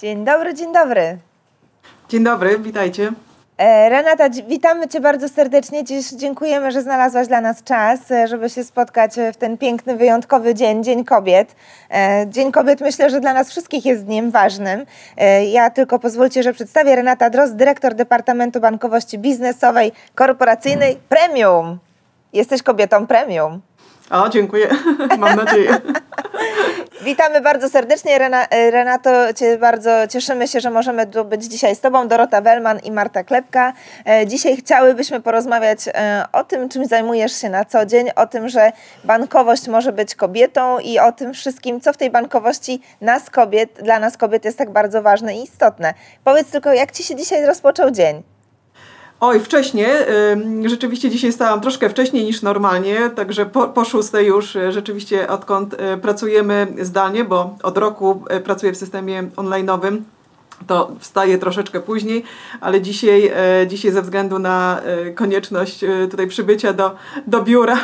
Dzień dobry, dzień dobry. Dzień dobry, witajcie. E, Renata, witamy Cię bardzo serdecznie. Dziś dziękujemy, że znalazłaś dla nas czas, e, żeby się spotkać w ten piękny, wyjątkowy dzień, Dzień Kobiet. E, dzień Kobiet myślę, że dla nas wszystkich jest dniem ważnym. Ja tylko pozwólcie, że przedstawię Renata Drost, dyrektor Departamentu Bankowości Biznesowej Korporacyjnej Premium. Jesteś kobietą premium. O, dziękuję. Mam nadzieję. Witamy bardzo serdecznie, Renato. Cię bardzo cieszymy się, że możemy tu być dzisiaj z Tobą, Dorota Wellman i Marta Klepka. E, dzisiaj chciałybyśmy porozmawiać e, o tym, czym zajmujesz się na co dzień, o tym, że bankowość może być kobietą i o tym wszystkim, co w tej bankowości nas kobiet, dla nas kobiet jest tak bardzo ważne i istotne. Powiedz tylko, jak Ci się dzisiaj rozpoczął dzień? Oj, wcześniej. Rzeczywiście dzisiaj stałam troszkę wcześniej niż normalnie, także po, po szóstej już e, rzeczywiście odkąd e, pracujemy zdalnie, bo od roku e, pracuję w systemie online'owym to wstaję troszeczkę później, ale dzisiaj, dzisiaj ze względu na konieczność tutaj przybycia do, do biura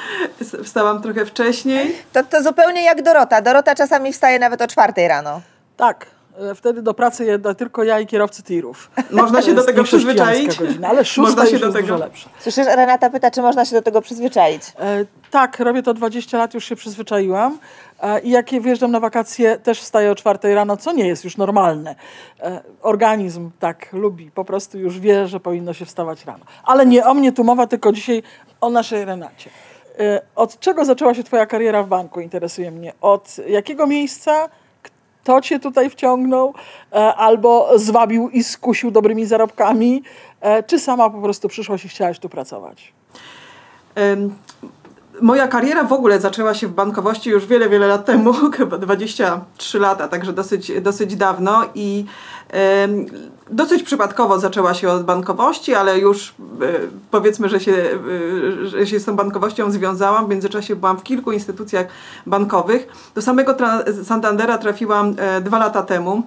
wstałam trochę wcześniej. To, to zupełnie jak Dorota. Dorota czasami wstaje nawet o czwartej rano. Tak, wtedy do pracy jedę tylko ja i kierowcy tirów. Można się do tego przyzwyczaić. Godzina, ale szósta można się do tego. dużo lepsze. Słyszysz, Renata pyta, czy można się do tego przyzwyczaić? E, tak, robię to 20 lat, już się przyzwyczaiłam. E, I jak wjeżdżam na wakacje, też wstaję o czwartej rano, co nie jest już normalne. E, organizm tak lubi, po prostu już wie, że powinno się wstawać rano. Ale nie o mnie tu mowa, tylko dzisiaj o naszej Renacie. E, od czego zaczęła się Twoja kariera w banku? Interesuje mnie. Od jakiego miejsca kto cię tutaj wciągnął, e, albo zwabił i skusił dobrymi zarobkami, e, czy sama po prostu przyszłaś i chciałaś tu pracować? Moja kariera w ogóle zaczęła się w bankowości już wiele, wiele lat temu, chyba 23 lata, także dosyć, dosyć dawno i Dosyć przypadkowo zaczęła się od bankowości, ale już e, powiedzmy, że się, e, że się z tą bankowością związałam. W międzyczasie byłam w kilku instytucjach bankowych. Do samego Santandera trafiłam e, dwa lata temu.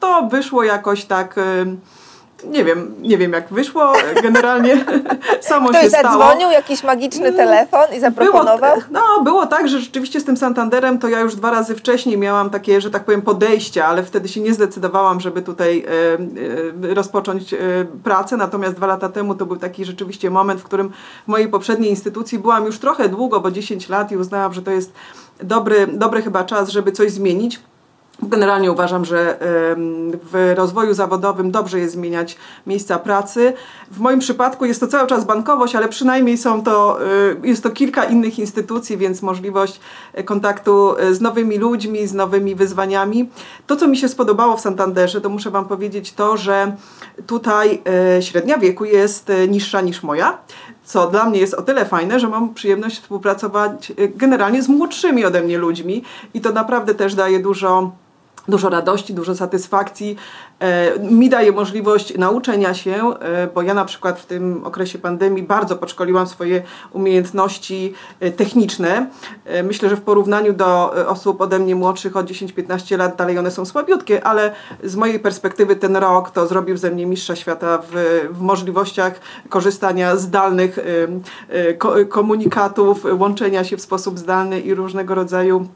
To wyszło jakoś tak nie wiem, nie wiem jak wyszło, generalnie samo Ktoś się stało. zadzwonił, jakiś magiczny mm, telefon i zaproponował? Było, no, było tak, że rzeczywiście z tym Santanderem to ja już dwa razy wcześniej miałam takie, że tak powiem, podejście, ale wtedy się nie zdecydowałam, żeby tutaj e, e, rozpocząć e, pracę, natomiast dwa lata temu to był taki rzeczywiście moment, w którym w mojej poprzedniej instytucji byłam już trochę długo, bo 10 lat i uznałam, że to jest dobry, dobry chyba czas, żeby coś zmienić. Generalnie uważam, że w rozwoju zawodowym dobrze jest zmieniać miejsca pracy. W moim przypadku jest to cały czas bankowość, ale przynajmniej są to, y, jest to kilka innych instytucji, więc możliwość e, kontaktu e, z nowymi ludźmi, z nowymi wyzwaniami. To, co mi się spodobało w Santanderze, to muszę Wam powiedzieć to, że tutaj e, średnia wieku jest niższa niż moja co dla mnie jest o tyle fajne, że mam przyjemność współpracować generalnie z młodszymi ode mnie ludźmi i to naprawdę też daje dużo dużo radości, dużo satysfakcji. E, mi daje możliwość nauczenia się, e, bo ja na przykład w tym okresie pandemii bardzo podszkoliłam swoje umiejętności e, techniczne. Myślę, że w porównaniu do osób ode mnie młodszych o 10-15 lat dalej one są słabiutkie, ale z mojej perspektywy ten rok to zrobił ze mnie mistrza świata w, w możliwościach korzystania zdalnych komunikatów, łączenia się w sposób zdalny i różnego rodzaju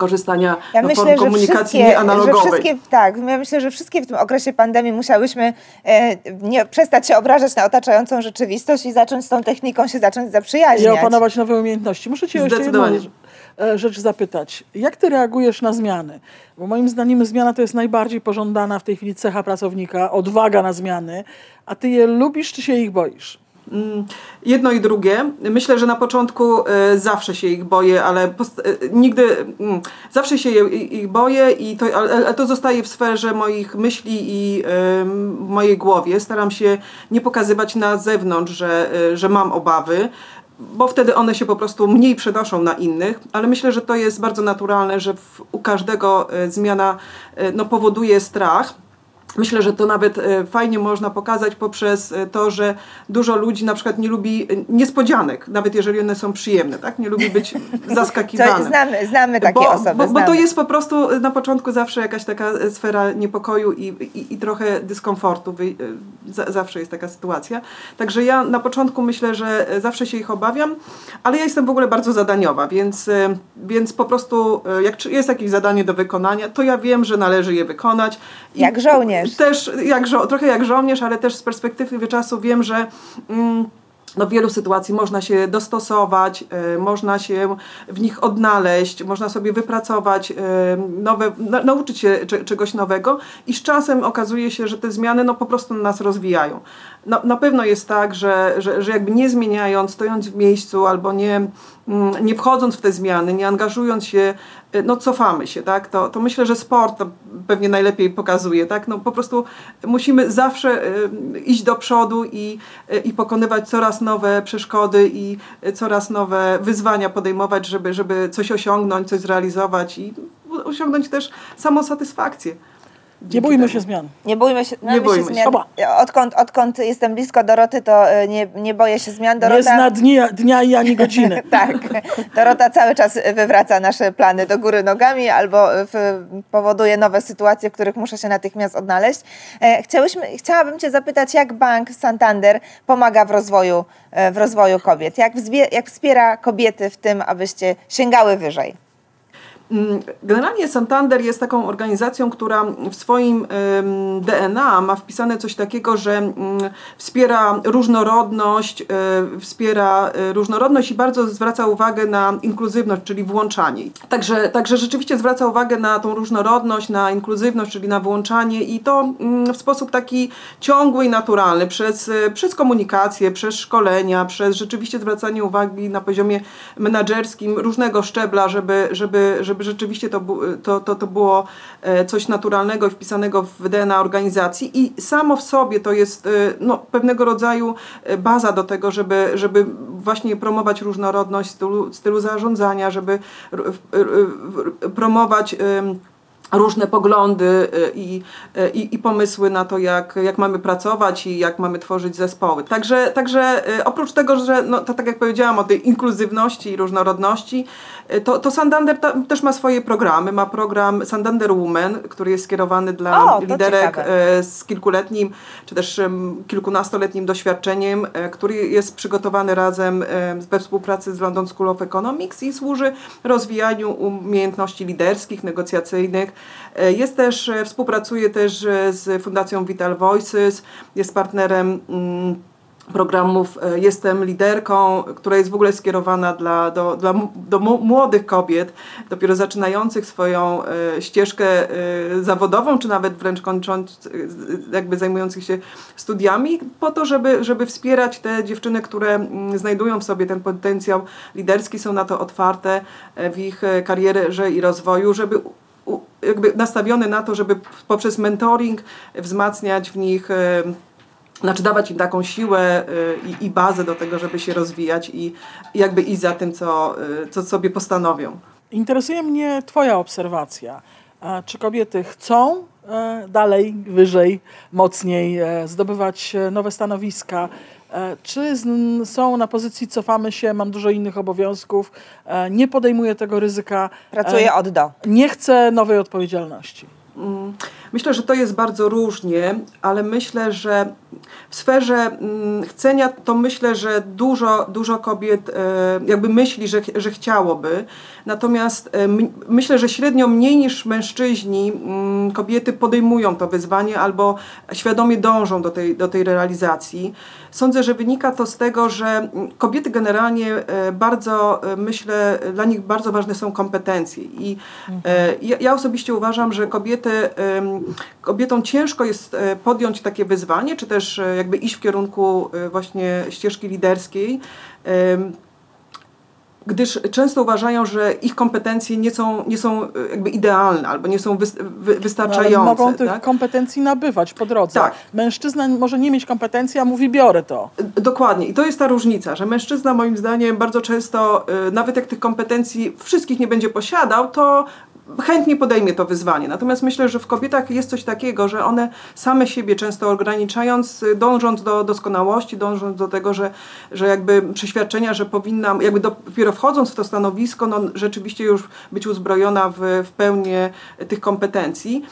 korzystania ja no, myślę, form komunikacji nieanalogowej. Że wszystkie, tak, ja myślę, że wszystkie w tym okresie pandemii musiałyśmy e, nie, przestać się obrażać na otaczającą rzeczywistość i zacząć z tą techniką się zacząć zaprzyjaźniać. I opanować nowe umiejętności. Muszę Cię jeszcze jedną e, rzecz zapytać. Jak Ty reagujesz na zmiany? Bo moim zdaniem zmiana to jest najbardziej pożądana w tej chwili cecha pracownika, odwaga na zmiany. A Ty je lubisz, czy się ich boisz? Jedno i drugie. Myślę, że na początku e, zawsze się ich boję, ale e, nigdy, mm, zawsze się ich boję i to, ale to zostaje w sferze moich myśli i mojej głowie. Staram się nie pokazywać na zewnątrz, że, e, że mam obawy, bo wtedy one się po prostu mniej przenoszą na innych, ale myślę, że to jest bardzo naturalne, że w, u każdego zmiana no, powoduje strach Myślę, że to nawet e, fajnie można pokazać poprzez e, to, że dużo ludzi na przykład nie lubi e, niespodzianek, nawet jeżeli one są przyjemne, tak? Nie lubi być zaskakiwanym. znamy, znamy takie bo, osoby. Bo, bo to jest po prostu na początku zawsze jakaś taka sfera niepokoju i, i, i trochę dyskomfortu. Zawsze jest taka sytuacja. Także ja na początku myślę, że zawsze się ich obawiam, ale ja jestem w ogóle bardzo zadaniowa, więc, więc po prostu jak jest jakieś zadanie do wykonania, to ja wiem, że należy je wykonać. I jak żołnierz. Też jak, trochę jak żołnierz, ale też z perspektywy czasu wiem, że mm, no, w wielu sytuacji można się dostosować, y, można się w nich odnaleźć, można sobie wypracować y, nowe, na, nauczyć się czegoś nowego i z czasem okazuje się, że te zmiany no, po prostu nas rozwijają. No, na pewno jest tak, że, że, że jakby nie zmieniając, stojąc w miejscu albo nie, mm, nie wchodząc w te zmiany, nie angażując się, y, no cofamy się, tak? To, to myślę, że sport pewnie najlepiej pokazuje, tak? No po prostu musimy zawsze iść do przodu i, i pokonywać coraz nowe przeszkody i coraz nowe wyzwania podejmować, żeby, żeby coś osiągnąć, coś zrealizować i osiągnąć też samosatysfakcję. Nie bójmy się zmian. Nie bójmy się, nie bójmy się zmian. Odkąd, odkąd jestem blisko Doroty, to nie, nie boję się zmian. Dorota... Nie zna dnia, dnia i ani godziny. tak. Dorota cały czas wywraca nasze plany do góry nogami albo w, powoduje nowe sytuacje, w których muszę się natychmiast odnaleźć. Chciałyśmy, chciałabym Cię zapytać, jak bank Santander pomaga w rozwoju, w rozwoju kobiet? Jak, jak wspiera kobiety w tym, abyście sięgały wyżej? Generalnie Santander jest taką organizacją, która w swoim DNA ma wpisane coś takiego, że wspiera różnorodność, e, wspiera e, różnorodność i bardzo zwraca uwagę na inkluzywność, czyli włączanie. Także, także rzeczywiście zwraca uwagę na tą różnorodność, na inkluzywność, czyli na włączanie i to w sposób taki ciągły i naturalny, przez, e, przez komunikację, przez szkolenia, przez rzeczywiście zwracanie uwagi na poziomie menedżerskim różnego szczebla, żeby, żeby, żeby żeby rzeczywiście to, to, to, to było e, coś naturalnego i wpisanego w DNA organizacji. I samo w sobie to jest e, no, pewnego rodzaju e, baza do tego, żeby, żeby właśnie promować różnorodność stylu, stylu zarządzania, żeby promować różne poglądy y, i, y, i, i, pomysły na to, jak, jak mamy pracować i jak mamy tworzyć zespoły. Także, także y, oprócz tego, że no, to tak jak powiedziałam o tej inkluzywności i różnorodności, to, to Santander ta, też ma swoje programy. Ma program Santander Women, który jest skierowany dla o, liderek ciekawe. z kilkuletnim czy też kilkunastoletnim doświadczeniem, który jest przygotowany razem we współpracy z London School of Economics i służy rozwijaniu umiejętności liderskich, negocjacyjnych, jest też, e, współpracuje też e, z Fundacją Vital Voices, jest partnerem mm, programów Jestem liderką, która jest w ogóle skierowana dla, do, dla, do młodych kobiet, dopiero zaczynających swoją ścieżkę zawodową, czy nawet wręcz kończąc, jakby zajmujących się studiami, po to, żeby, żeby wspierać te dziewczyny, które mm, znajdują w sobie ten potencjał liderski, są na to otwarte w ich karierze i rozwoju, żeby jakby nastawiony na to, żeby poprzez mentoring wzmacniać w nich e, znaczy dawać im taką siłę e, i, i, bazę do tego, żeby się rozwijać i jakby iść za tym, co, e, co sobie postanowią. Interesuje mnie Twoja obserwacja. Czy kobiety chcą dalej, wyżej, mocniej zdobywać nowe stanowiska? E, czy są na pozycji cofamy się, mam dużo innych obowiązków, e, nie podejmuję tego ryzyka. Pracuję od do. Nie chcę nowej odpowiedzialności. Mm, myślę, że to jest bardzo różnie, ale myślę, że w sferze mm, chcenia to myślę, że dużo, dużo kobiet e, jakby myśli, że, że chciałoby. Natomiast myślę, że średnio mniej niż mężczyźni mm, kobiety podejmują to wyzwanie albo świadomie dążą do tej, do tej realizacji. Sądzę, że wynika to z tego, że kobiety generalnie e, bardzo, e, myślę, dla nich bardzo ważne są kompetencje. I e, ja, ja osobiście uważam, że kobiety, kobietom ciężko jest podjąć takie wyzwanie, czy też jakby iść w kierunku właśnie ścieżki liderskiej gdyż często uważają, że ich kompetencje nie są, nie są e, jakby idealne albo nie są wy, wy, wystarczające. No, mogą tych tak? kompetencji nabywać po drodze. Tak. Mężczyzna może nie mieć kompetencji, a mówi biorę to. E, dokładnie. I to jest ta różnica, że mężczyzna moim zdaniem bardzo często, e, nawet jak tych kompetencji wszystkich nie będzie posiadał, to chętnie podejmie to wyzwanie. Natomiast myślę, że w kobietach jest coś takiego, że one same siebie często ograniczając, dążąc do doskonałości, dążąc do tego, że, że jakby przeświadczenia, że powinna, jakby dopiero wchodząc w to stanowisko, no rzeczywiście już być uzbrojona w, w pełnię tych kompetencji.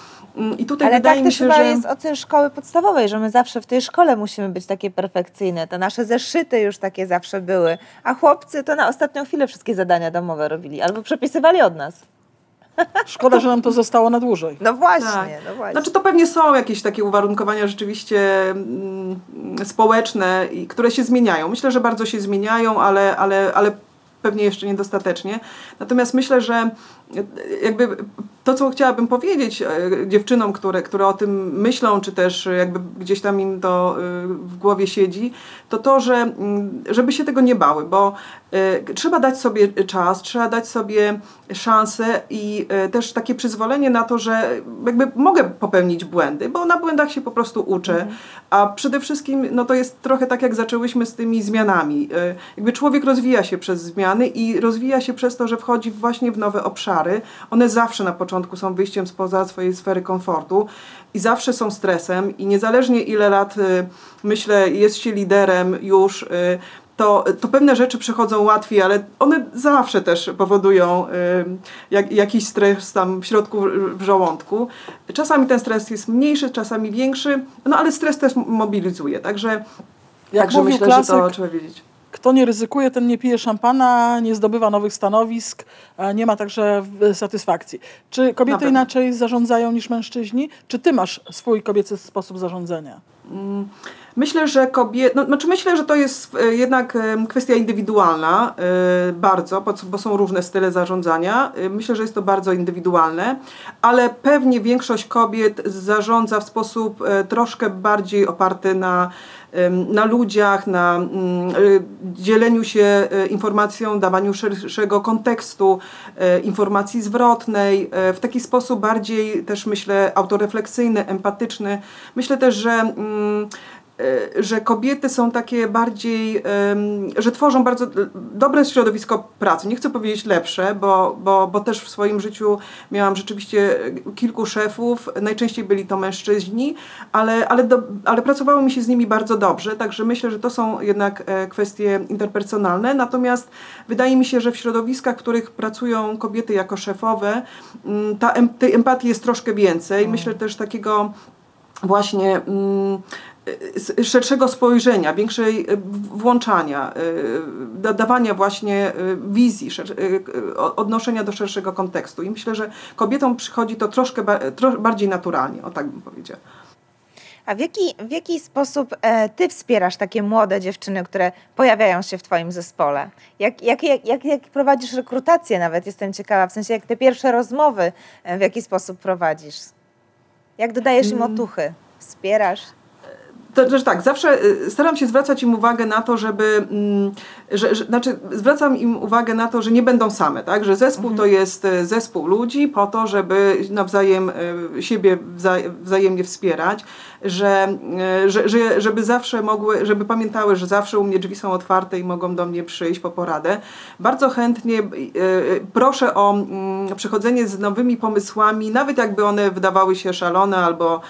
I tutaj Ale wydaje tak mi się, że jest od tej szkoły podstawowej, że my zawsze w tej szkole musimy być takie perfekcyjne. Te nasze zeszyty już takie zawsze były. A chłopcy to na ostatnią chwilę wszystkie zadania domowe robili albo przepisywali od nas. Szkoda, że nam to zostało na dłużej. No właśnie, tak. no właśnie. Znaczy to pewnie są jakieś takie uwarunkowania rzeczywiście mm, społeczne, które się zmieniają. Myślę, że bardzo się zmieniają, ale, ale, ale pewnie jeszcze niedostatecznie. Natomiast myślę, że jakby to, co chciałabym powiedzieć e, dziewczynom, które, które o tym myślą, czy też jakby gdzieś tam im to e, w głowie siedzi, to to, że mm, żeby się tego nie bały, bo e, trzeba dać sobie czas, trzeba dać sobie szansę i też takie przyzwolenie na to, że jakby mogę popełnić błędy, bo na błędach się po prostu uczę, mhm. a przede wszystkim no to jest trochę tak, jak zaczęłyśmy z tymi zmianami. Jakby człowiek rozwija się przez zmiany i rozwija się przez to, że wchodzi właśnie w nowe obszary obszary, one zawsze na początku są wyjściem spoza swojej sfery komfortu i zawsze są stresem i niezależnie ile lat, y, myślę, jest się liderem już, y, to, to pewne rzeczy przechodzą łatwiej, ale one zawsze też powodują y, jak, jakiś stres tam w środku w żołądku. Czasami ten stres jest mniejszy, czasami większy, no ale stres też mobilizuje, także, jak także myślę, klasyk, że to trzeba wiedzieć. Kto nie ryzykuje, ten nie pije szampana, nie zdobywa nowych stanowisk, nie ma także satysfakcji. Czy kobiety inaczej zarządzają niż mężczyźni? Czy ty masz swój kobiecy sposób zarządzania? Mm, myślę, że kobiet, no, znaczy myślę, że to jest e, jednak kwestia indywidualna e, bardzo, bo są różne style zarządzania. E, myślę, że jest to bardzo indywidualne, ale pewnie większość kobiet zarządza w sposób troszkę bardziej oparty na na ludziach, na mm, dzieleniu się informacją, dawaniu szerszego kontekstu, informacji zwrotnej, w taki sposób bardziej też myślę autorefleksyjny, empatyczny. Myślę też, że mm, E, że kobiety są takie bardziej, że tworzą bardzo dobre środowisko pracy. Nie chcę powiedzieć lepsze, bo, bo, bo też w swoim życiu miałam rzeczywiście kilku szefów, najczęściej byli to mężczyźni, ale, ale, do, ale pracowało mi się z nimi bardzo dobrze, także myślę, że to są jednak e, kwestie interpersonalne. Natomiast wydaje mi się, że w środowiskach, w których pracują kobiety jako szefowe, mm, ta, tej empatii jest troszkę więcej. Mm. Myślę też takiego właśnie mm, szerszego spojrzenia, większej e, włączania, e, dawania właśnie e, wizji, odnoszenia do szerszego kontekstu. I myślę, że kobietom przychodzi to troszkę bardziej naturalnie, o tak bym powiedziała. A w jaki, w jaki sposób ty wspierasz takie młode dziewczyny, które pojawiają się w twoim zespole? Jak, jak, jak, jak, jak prowadzisz rekrutację nawet? Jestem ciekawa, w sensie jak te pierwsze rozmowy w jaki sposób prowadzisz? Jak dodajesz im mm. otuchy? Wspierasz? Że tak, zawsze y, staram się zwracać im uwagę na to, żeby, mm, że, że, znaczy zwracam im uwagę na to, że nie będą same, tak, że zespół mhm. to jest y, zespół ludzi po to, żeby nawzajem y, siebie wzajemnie wspierać, że, że, że, żeby zawsze mogły, żeby pamiętały, że zawsze u mnie drzwi są otwarte i mogą do mnie przyjść po poradę. Bardzo chętnie proszę o mm, przychodzenie z nowymi pomysłami, nawet jakby one wydawały się szalone albo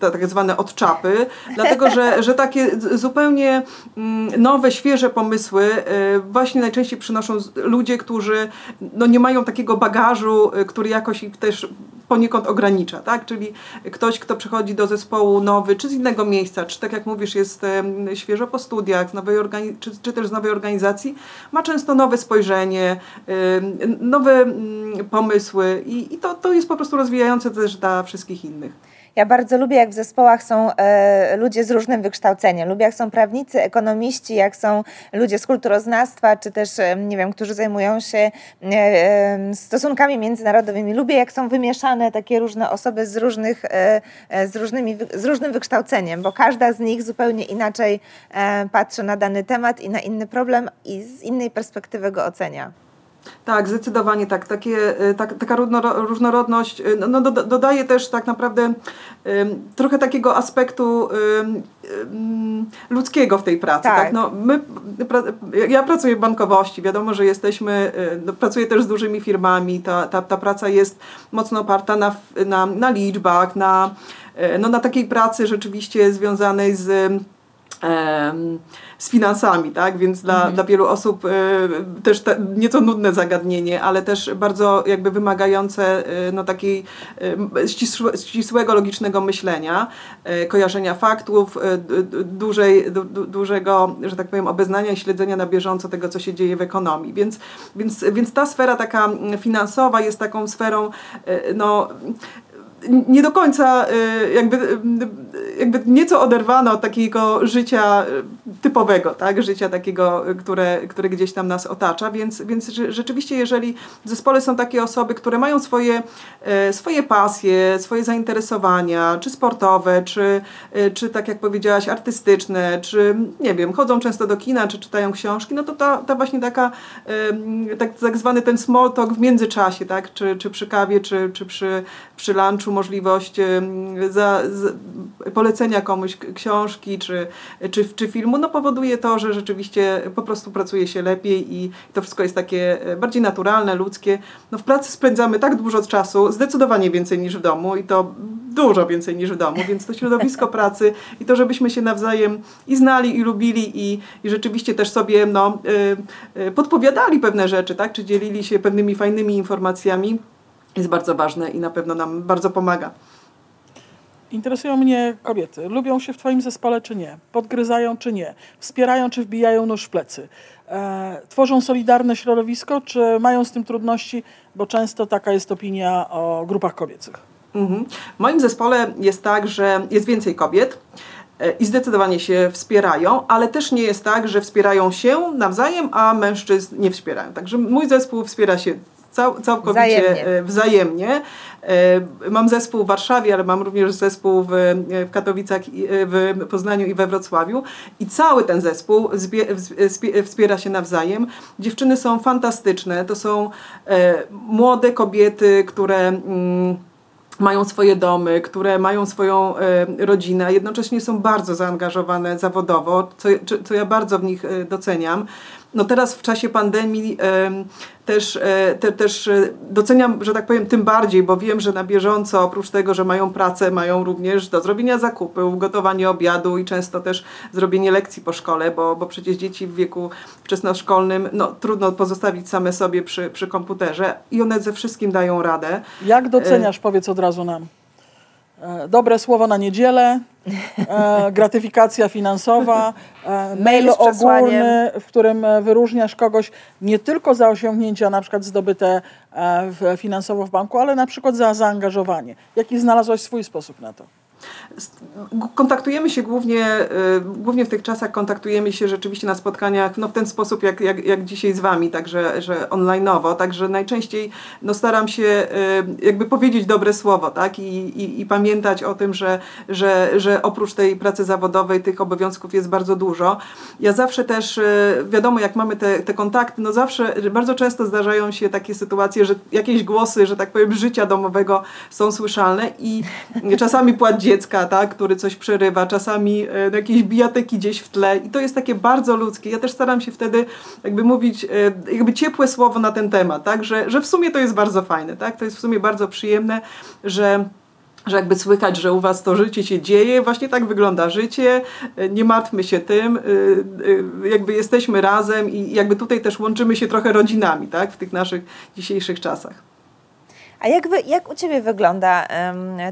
tak zwane odczapy, dlatego że, że takie zupełnie mm, nowe, świeże pomysły y, właśnie najczęściej przynoszą ludzie, którzy no, nie mają takiego bagażu, y, który jakoś ich też poniekąd ogranicza, tak? Czyli ktoś, kto przychodzi do zespołu nowy, czy z innego miejsca, czy tak jak mówisz, jest świeżo po studiach, z nowej czy, czy też z nowej organizacji, ma często nowe spojrzenie, nowe mm, pomysły i, i to, to jest po prostu rozwijające też dla wszystkich innych. Ja bardzo lubię, jak w zespołach są e, ludzie z różnym wykształceniem. Lubię, jak są prawnicy, ekonomiści, jak są ludzie z kulturoznawstwa, czy też, e, nie wiem, którzy zajmują się e, e, stosunkami międzynarodowymi. Lubię, jak są wymieszane takie różne osoby z, różnych, e, e, z, różnymi, z różnym wykształceniem, bo każda z nich zupełnie inaczej patrzy na dany temat i na inny problem i z innej perspektywy go ocenia. Tak, zdecydowanie tak. Takie, e, tak taka różnorodność e, no, no, dodaje też tak naprawdę trochę takiego aspektu ludzkiego w tej pracy. Tak. tak? No, my, ja pracuję w bankowości, wiadomo, że jesteśmy, e, no, pracuję też z dużymi firmami, ta, ta, ta praca jest mocno oparta na, na, na liczbach, na, no, na takiej pracy rzeczywiście związanej z z finansami, tak? Więc dla, mhm. dla wielu osób y, też te, nieco nudne zagadnienie, ale też bardzo jakby wymagające y, no, takiej y, ścisłe, ścisłego, logicznego myślenia, kojarzenia faktów, dużej, du, dużego, że tak powiem, obeznania i śledzenia na bieżąco tego, co się dzieje w ekonomii. Więc, więc, więc ta sfera taka finansowa jest taką sferą no, nie do końca y, jakby, y, jakby nieco oderwana od takiego życia y, typowego, tak? życia takiego, które, które gdzieś tam nas otacza, więc, więc rzeczywiście jeżeli w zespole są takie osoby, które mają swoje, swoje pasje, swoje zainteresowania, czy sportowe, czy, czy tak jak powiedziałaś, artystyczne, czy nie wiem, chodzą często do kina, czy czytają książki, no to ta, ta właśnie taka tak, tak zwany ten small talk w międzyczasie, tak? czy, czy przy kawie, czy, czy przy, przy lunchu możliwość za, za polecenia komuś książki czy, czy, czy filmu, no powoduje to, że rzeczywiście po prostu pracuje się lepiej i to wszystko jest takie e, bardziej naturalne, ludzkie. No w pracy spędzamy tak dużo czasu, zdecydowanie więcej niż w domu i to dużo więcej niż w domu, więc to środowisko pracy i to, żebyśmy się nawzajem i znali, i lubili, i, i rzeczywiście też sobie no, y, y, podpowiadali pewne rzeczy, tak? czy dzielili się pewnymi fajnymi informacjami jest bardzo ważne i na pewno nam bardzo pomaga. Interesują mnie kobiety. Lubią się w Twoim zespole czy nie? Podgryzają czy nie? Wspierają czy wbijają nóż w plecy? E, tworzą solidarne środowisko czy mają z tym trudności? Bo często taka jest opinia o grupach kobiecych. Mhm. W moim zespole jest tak, że jest więcej kobiet e, i zdecydowanie się wspierają, ale też nie jest tak, że wspierają się nawzajem, a mężczyzn nie wspierają. Także mój zespół wspiera się cał, całkowicie wzajemnie. E, wzajemnie. E, mam zespół w Warszawie, ale mam również zespół w, w Katowicach, w Poznaniu i we Wrocławiu. I cały ten zespół wspiera się nawzajem. Dziewczyny są fantastyczne. To są e, młode kobiety, które mm, mają swoje domy, które mają swoją rodzinę, a jednocześnie są bardzo zaangażowane zawodowo, co, co ja bardzo w nich doceniam. No teraz w czasie pandemii też, e, te, też e, doceniam, że tak powiem, tym bardziej, bo wiem, że na bieżąco oprócz tego, że mają pracę, mają również do zrobienia zakupy, ugotowanie obiadu i często też zrobienie lekcji po szkole, bo, bo przecież dzieci w wieku wczesnoszkolnym no, trudno pozostawić same sobie przy, przy komputerze i one ze wszystkim dają radę. Jak doceniasz, powiedz od razu nam? E, dobre słowo na niedzielę, e, gratyfikacja finansowa, e, mail ogólny, w którym wyróżniasz kogoś nie tylko za osiągnięcia na przykład zdobyte finansowo w banku, ale na przykład za zaangażowanie. Jaki znalazłaś swój sposób na to? Kontaktujemy się głównie, y, głównie w tych czasach kontaktujemy się rzeczywiście na spotkaniach no w ten sposób jak, jak, jak dzisiaj z Wami, także że online'owo, także najczęściej no staram się y, jakby powiedzieć dobre słowo tak? I, i, i pamiętać o tym, że, że, że oprócz tej pracy zawodowej tych obowiązków jest bardzo dużo. Ja zawsze też, y, wiadomo jak mamy te, te kontakty, no zawsze, bardzo często zdarzają się takie sytuacje, że jakieś głosy, że tak powiem życia domowego są słyszalne i czasami płać dziecka, tak, który coś przerywa, czasami e, jakieś bijateki gdzieś w tle. I to jest takie bardzo ludzkie. Ja też staram się wtedy jakby mówić e, jakby ciepłe słowo na ten temat, tak, że, że w sumie to jest bardzo fajne, tak, to jest w sumie bardzo przyjemne, że że jakby słychać, że u Was to życie się dzieje, właśnie tak wygląda życie, e, nie martwmy się tym, jakby jesteśmy razem i jakby tutaj też łączymy się trochę rodzinami, tak, w tych naszych dzisiejszych czasach. A jak, wy, jak u Ciebie wygląda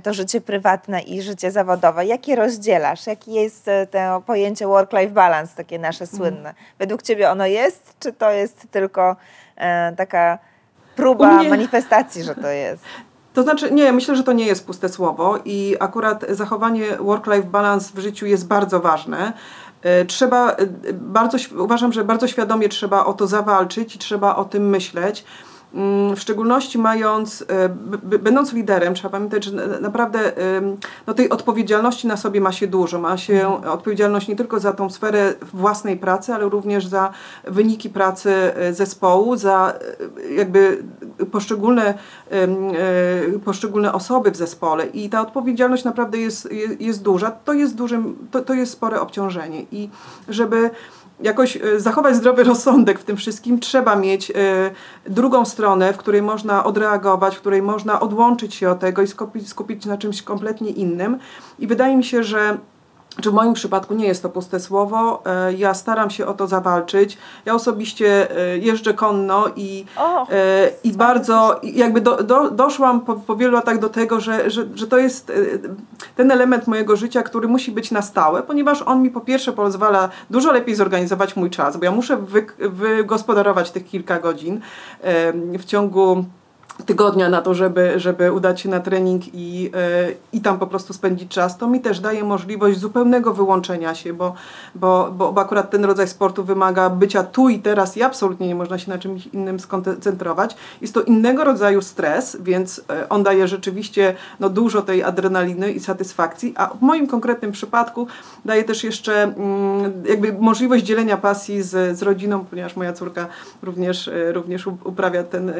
to życie prywatne i życie zawodowe? Jakie rozdzielasz? Jakie jest e, to pojęcie work-life balance, takie nasze mhm. słynne? Według Ciebie ono jest, czy to jest tylko e, taka próba mnie... manifestacji, że to jest? To znaczy, nie, myślę, że to nie jest puste słowo i akurat zachowanie work-life balance w życiu jest bardzo ważne. E, trzeba bardzo, uważam, że bardzo świadomie trzeba o to zawalczyć i trzeba o tym myśleć w szczególności mając, będąc liderem, trzeba pamiętać, że naprawdę no, tej odpowiedzialności na sobie ma się dużo. Ma się odpowiedzialność nie tylko za tą sferę własnej pracy, ale również za wyniki pracy zespołu, za jakby poszczególne, poszczególne osoby w zespole i ta odpowiedzialność naprawdę jest, jest duża. To jest, dużym, to, to jest spore obciążenie i żeby jakoś e, zachować zdrowy rozsądek w tym wszystkim, trzeba mieć e, drugą stronę, w której można odreagować, w której można odłączyć się od tego i skupić, skupić na czymś kompletnie innym. I wydaje mi się, że czy w moim przypadku nie jest to puste słowo. E, ja staram się o to zawalczyć. Ja osobiście e, jeżdżę konno i, o, e, i bardzo jakby do, do, doszłam po, po wielu latach do tego, że, że, że to jest ten element mojego życia, który musi być na stałe, ponieważ on mi po pierwsze pozwala dużo lepiej zorganizować mój czas, bo ja muszę wy, wygospodarować tych kilka godzin w ciągu tygodnia na to, żeby, żeby udać się na trening i, e, i tam po prostu spędzić czas, to mi też daje możliwość zupełnego wyłączenia się, bo, bo, bo akurat ten rodzaj sportu wymaga bycia tu i teraz i absolutnie nie można się na czymś innym skoncentrować. Jest to innego rodzaju stres, więc e, on daje rzeczywiście no, dużo tej adrenaliny i satysfakcji, a w moim konkretnym przypadku daje też jeszcze mm, jakby możliwość dzielenia pasji z, z rodziną, ponieważ moja córka również, e, również uprawia ten,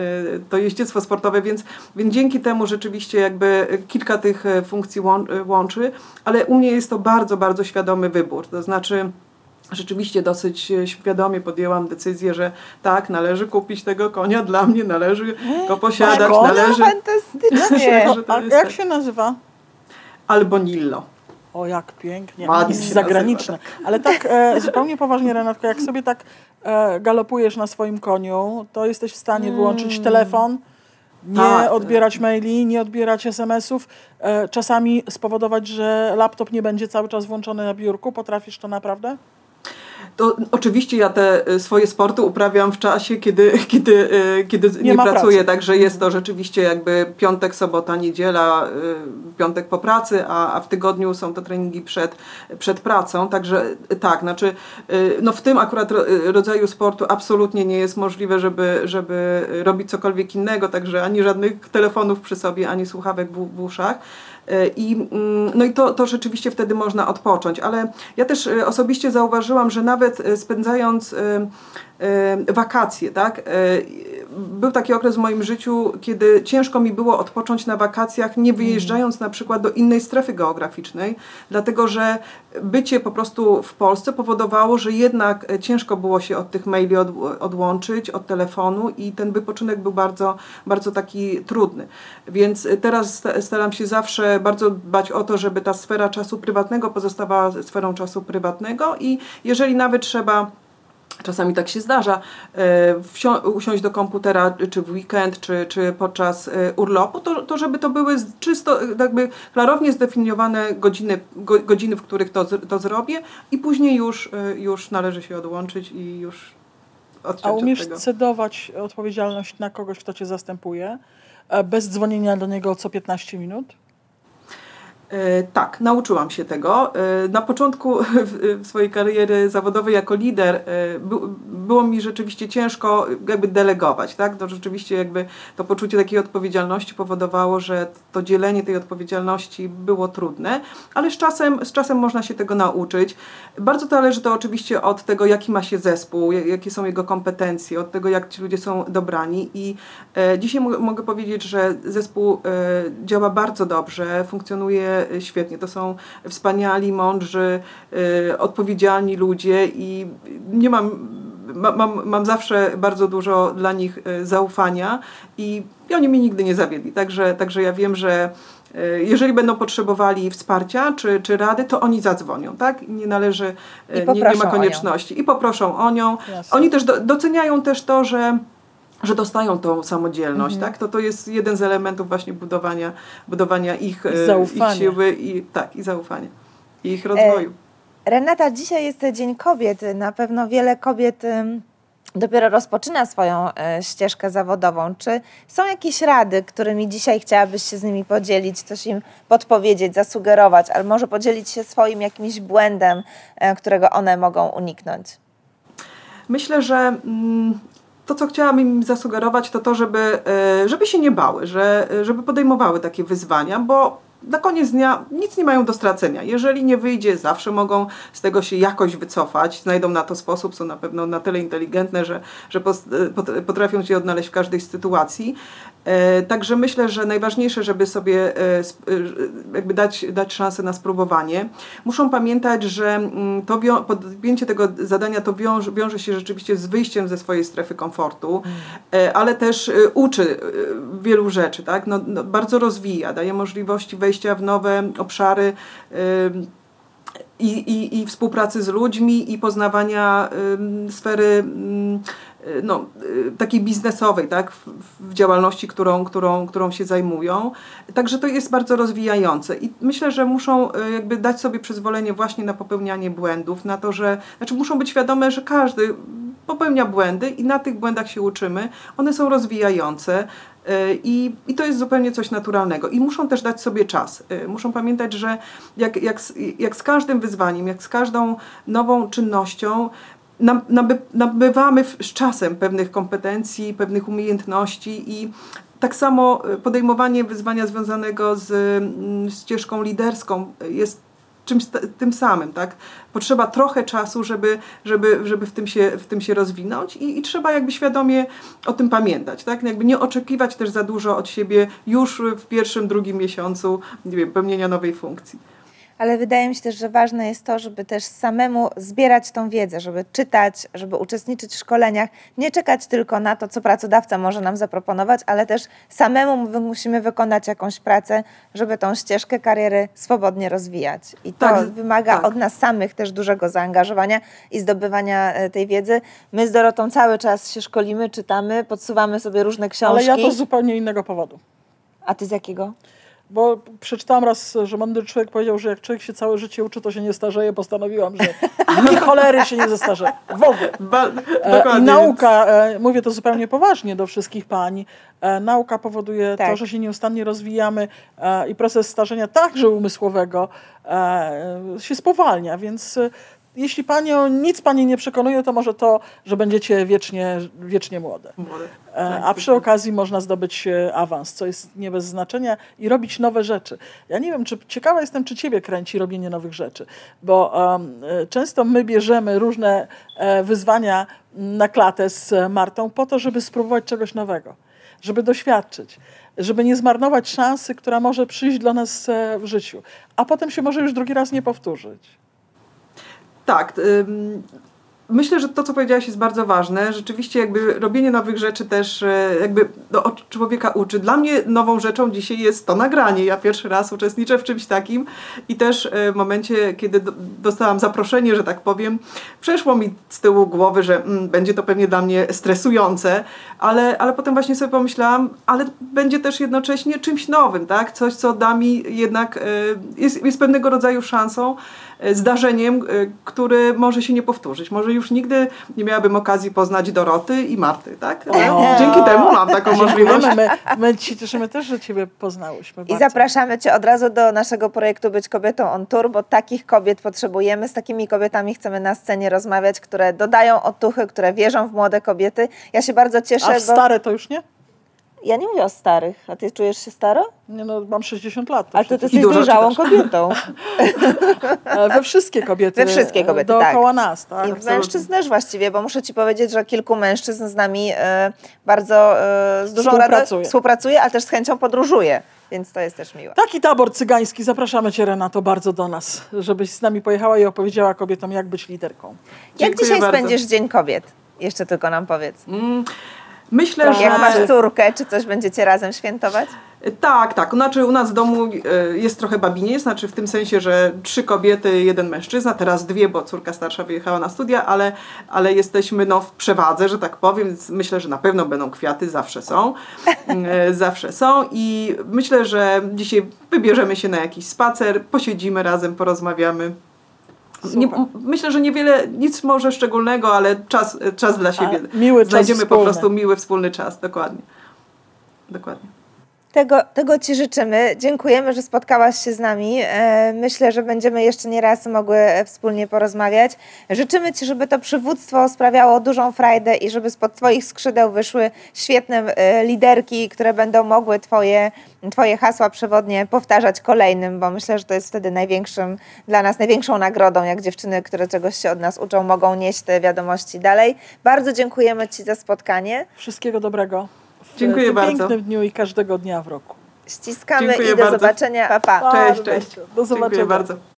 to jeździectwo sportowe, więc, więc dzięki temu rzeczywiście jakby kilka tych e, funkcji e, łączy, ale u mnie jest to bardzo, bardzo świadomy wybór. To znaczy rzeczywiście dosyć e, świadomie podjęłam decyzję, że tak, należy kupić tego konia, dla mnie należy go posiadać, konia? należy... Fantastycznie! A jak się nazywa? Albonillo. O, jak pięknie. Ładnie jest zagraniczne. Nazywa, tak. Ale tak e, zupełnie poważnie, Renatko, jak sobie tak e, galopujesz na swoim koniu, to jesteś w stanie wyłączyć mm. telefon, nie tak. odbierać maili, nie odbierać SMS-ów, e, czasami spowodować, że laptop nie będzie cały czas włączony na biurku. Potrafisz to naprawdę? To oczywiście ja te y, swoje sporty uprawiam w czasie, kiedy, kiedy, y, kiedy nie, nie pracuję, pracy. także jest to rzeczywiście jakby piątek, sobota, niedziela, y, piątek po pracy, a, a w tygodniu są to treningi przed, przed pracą, także tak, znaczy no w tym akurat rodzaju sportu absolutnie nie jest możliwe, żeby, żeby robić cokolwiek innego, także ani żadnych telefonów przy sobie, ani słuchawek w, w uszach. E, I, mm, no i to, to rzeczywiście wtedy można odpocząć, ale ja też e, osobiście zauważyłam, że nawet e, spędzając wakacje, tak, był taki okres w moim życiu, kiedy ciężko mi było odpocząć na wakacjach, nie wyjeżdżając na przykład do innej strefy geograficznej, dlatego że bycie po prostu w Polsce powodowało, że jednak ciężko było się od tych maili od, odłączyć, od telefonu i ten wypoczynek był bardzo, bardzo taki trudny. Więc teraz staram się zawsze bardzo dbać o to, żeby ta sfera czasu prywatnego pozostawała sferą czasu prywatnego i jeżeli nawet trzeba Czasami tak się zdarza, e, usiąść do komputera czy w weekend, czy, czy podczas e, urlopu, to, to żeby to były czysto, jakby klarownie zdefiniowane godziny, godziny w których to, to zrobię i później już, e, już należy się odłączyć i już odciąć A umiesz cedować odpowiedzialność na kogoś, kto cię zastępuje, bez dzwonienia do niego co 15 minut? E, tak, nauczyłam się tego. E, na początku swojej kariery zawodowej jako lider e, było mi rzeczywiście ciężko jakby delegować, tak? To rzeczywiście jakby to poczucie takiej odpowiedzialności powodowało, że to dzielenie tej odpowiedzialności było trudne, ale z czasem, z czasem można się tego nauczyć. Bardzo zależy to oczywiście od tego, jaki ma się zespół, jakie są jego kompetencje, od tego, jak ci ludzie są dobrani i dzisiaj mogę powiedzieć, że zespół działa bardzo dobrze, funkcjonuje świetnie. To są wspaniali, mądrzy, y, odpowiedzialni ludzie i nie mam mam, mam zawsze bardzo dużo dla nich y, zaufania i, i oni mnie nigdy nie zawiedli. Także, także ja wiem, że y, jeżeli będą potrzebowali wsparcia czy, czy rady, to oni zadzwonią, tak? Nie należy, nie, nie, ma konieczności. I poproszą o nią. Jasne. Oni też do, doceniają też to, że że dostają tą samodzielność, mhm. tak? To to jest jeden z elementów właśnie budowania, budowania ich, e, ich siły i tak, i zaufania, i ich rozwoju. E, Renata, dzisiaj jest Dzień Kobiet. Na pewno wiele kobiet dopiero rozpoczyna swoją e, ścieżkę zawodową. Czy są jakieś rady, którymi dzisiaj chciałabyś się z nimi podzielić, coś im podpowiedzieć, zasugerować, albo może podzielić się swoim jakimś błędem, którego one mogą uniknąć? Myślę, że mm, to, co chciałam im zasugerować, to to, żeby, e, żeby się nie bały, że, żeby podejmowały takie wyzwania, bo na koniec dnia nic nie mają do stracenia. Jeżeli nie wyjdzie, zawsze mogą z tego się jakoś wycofać, znajdą na to sposób, są na pewno na tyle inteligentne, że, że potrafią się odnaleźć w każdej sytuacji. E, także myślę, że najważniejsze, żeby sobie e, e, jakby dać, dać szansę na spróbowanie. Muszą pamiętać, że mm, to podjęcie tego zadania to wiąże, wiąże się rzeczywiście z wyjściem ze swojej strefy komfortu, ale też uczy wielu rzeczy, tak? No, no bardzo rozwija, daje możliwości wejścia w nowe obszary i, i, i współpracy z ludźmi i poznawania sfery no, takiej biznesowej, tak, w, w, działalności, którą, którą, którą się zajmują. Także to jest bardzo rozwijające i myślę, że muszą jakby dać sobie przyzwolenie właśnie na popełnianie błędów, na to, że, znaczy muszą być świadome, że każdy popełnia błędy i na tych błędach się uczymy. One są rozwijające. I, I to jest zupełnie coś naturalnego. I muszą też dać sobie czas. E, muszą pamiętać, że jak, jak, jak z każdym wyzwaniem, jak z każdą nową czynnością, nabywamy z czasem pewnych kompetencji, pewnych umiejętności i tak samo podejmowanie wyzwania związanego z mm, ścieżką liderską jest czymś tym samym, tak? Potrzeba trochę czasu, żeby, żeby, żeby w, tym się, w tym się rozwinąć i, i trzeba jakby świadomie o tym pamiętać, tak? Jakby nie oczekiwać też za dużo od siebie już w pierwszym, drugim miesiącu, nie wiem, pełnienia nowej funkcji ale wydaje mi się też, że ważne jest to, żeby też samemu zbierać tą wiedzę, żeby czytać, żeby uczestniczyć w szkoleniach, nie czekać tylko na to, co pracodawca może nam zaproponować, ale też samemu musimy wykonać jakąś pracę, żeby tą ścieżkę kariery swobodnie rozwijać. I to tak, wymaga tak. od nas samych też dużego zaangażowania i zdobywania e, tej wiedzy. My z Dorotą cały czas się szkolimy, czytamy, podsuwamy sobie różne książki. Ale ja to z zupełnie innego powodu. A ty z jakiego? Bo przeczytałam raz, że mądry człowiek powiedział, że jak człowiek się całe życie uczy, to się nie starzeje. Postanowiłam, że ni cholery się nie zestarzeje. W ogóle. Ba, e, I nauka, e, mówię to zupełnie poważnie do wszystkich pań, e, nauka powoduje tak. to, że się nieustannie rozwijamy i proces starzenia także umysłowego się spowalnia, więc jeśli panią, nic pani nie przekonuje, to może to, że będziecie wiecznie, wiecznie młode. młode. Tak, A przy okazji można zdobyć e, awans, co jest nie bez znaczenia i robić nowe rzeczy. Ja nie wiem, czy ciekawa jestem, czy ciebie kręci robienie nowych rzeczy, bo um, często my bierzemy różne e, wyzwania na klatę z Martą po to, żeby spróbować czegoś nowego, żeby doświadczyć żeby nie zmarnować szansy, która może przyjść dla nas w życiu, a potem się może już drugi raz nie powtórzyć. Tak. Myślę, że to, co powiedziałaś, jest bardzo ważne. Rzeczywiście, jakby robienie nowych rzeczy też e, jakby no, człowieka uczy. Dla mnie nową rzeczą dzisiaj jest to nagranie. Ja pierwszy raz uczestniczę w czymś takim i też e, w momencie, kiedy dostałam zaproszenie, że tak powiem, przeszło mi z tyłu głowy, że mm, będzie to pewnie dla mnie stresujące, ale, ale potem właśnie sobie pomyślałam, ale będzie też jednocześnie czymś nowym, tak? Coś, co da mi jednak, e, jest, jest pewnego rodzaju szansą zdarzeniem, e, które może się nie powtórzyć. Może już nigdy nie miałabym okazji poznać Doroty i Marty, tak? Ale dzięki temu mam taką możliwość. My, my się cieszymy też, że Ciebie poznałyśmy. I bardzo. zapraszamy Cię od razu do naszego projektu Być Kobietą on Tour, bo takich kobiet potrzebujemy. Z takimi kobietami chcemy na scenie rozmawiać, które dodają otuchy, które wierzą w młode kobiety. Ja się bardzo cieszę. A w stare to już nie? Ja nie mówię o starych. A ty czujesz się staro? Nie no, mam 60 lat. A ty, ty jesteś dojrzałą kobietą. We wszystkie kobiety. We wszystkie kobiety, dookoła tak. nas. Tak? I mężczyzn też właściwie, bo muszę ci powiedzieć, że kilku mężczyzn z nami e, bardzo e, z dużą współpracuje. radą współpracuje, ale też z chęcią podróżuje. Więc to jest też miłe. Taki tabor cygański. Zapraszamy Cię, Renato, bardzo do nas, żebyś z nami pojechała i opowiedziała kobietom, jak być liderką. Jak Dziękuję dzisiaj bardzo. spędzisz Dzień Kobiet? Jeszcze tylko nam powiedz. Mm. Myślę, tak. że... Jak masz córkę, czy coś będziecie razem świętować? Tak, tak. Znaczy u nas w domu e, jest trochę babinie, znaczy w tym sensie, że trzy kobiety, jeden mężczyzna, teraz dwie, bo córka starsza wyjechała na studia, ale, ale jesteśmy no, w przewadze, że tak powiem, więc myślę, że na pewno będą kwiaty, zawsze są. E, zawsze są i myślę, że dzisiaj wybierzemy się na jakiś spacer, posiedzimy razem, porozmawiamy. Nie, myślę, że niewiele, nic może szczególnego, ale czas, czas dla siebie. A, miły Znajdziemy czas po prostu miły wspólny czas, dokładnie. Dokładnie. Tego, tego Ci życzymy. Dziękujemy, że spotkałaś się z nami. E, Myślę, że będziemy jeszcze nie raz mogły wspólnie porozmawiać. Życzymy Ci, żeby to przywództwo sprawiało dużą frajdę i żeby spod Twoich skrzydeł wyszły świetne e, liderki, które będą mogły Twoje, twoje hasła przewodnie powtarzać kolejnym, bo myślę, że to jest wtedy największym dla nas, największą nagrodą, jak dziewczyny, które czegoś się od nas uczą, mogą nieść te wiadomości dalej. Bardzo dziękujemy Ci za spotkanie. Wszystkiego dobrego. W Dziękuję tym bardzo. pięknym dniu i każdego dnia w roku. Ściskamy Dziękuję i do bardzo. zobaczenia. Pa, pa. Cześć, cześć. Do zobaczenia. Dziękuję bardzo.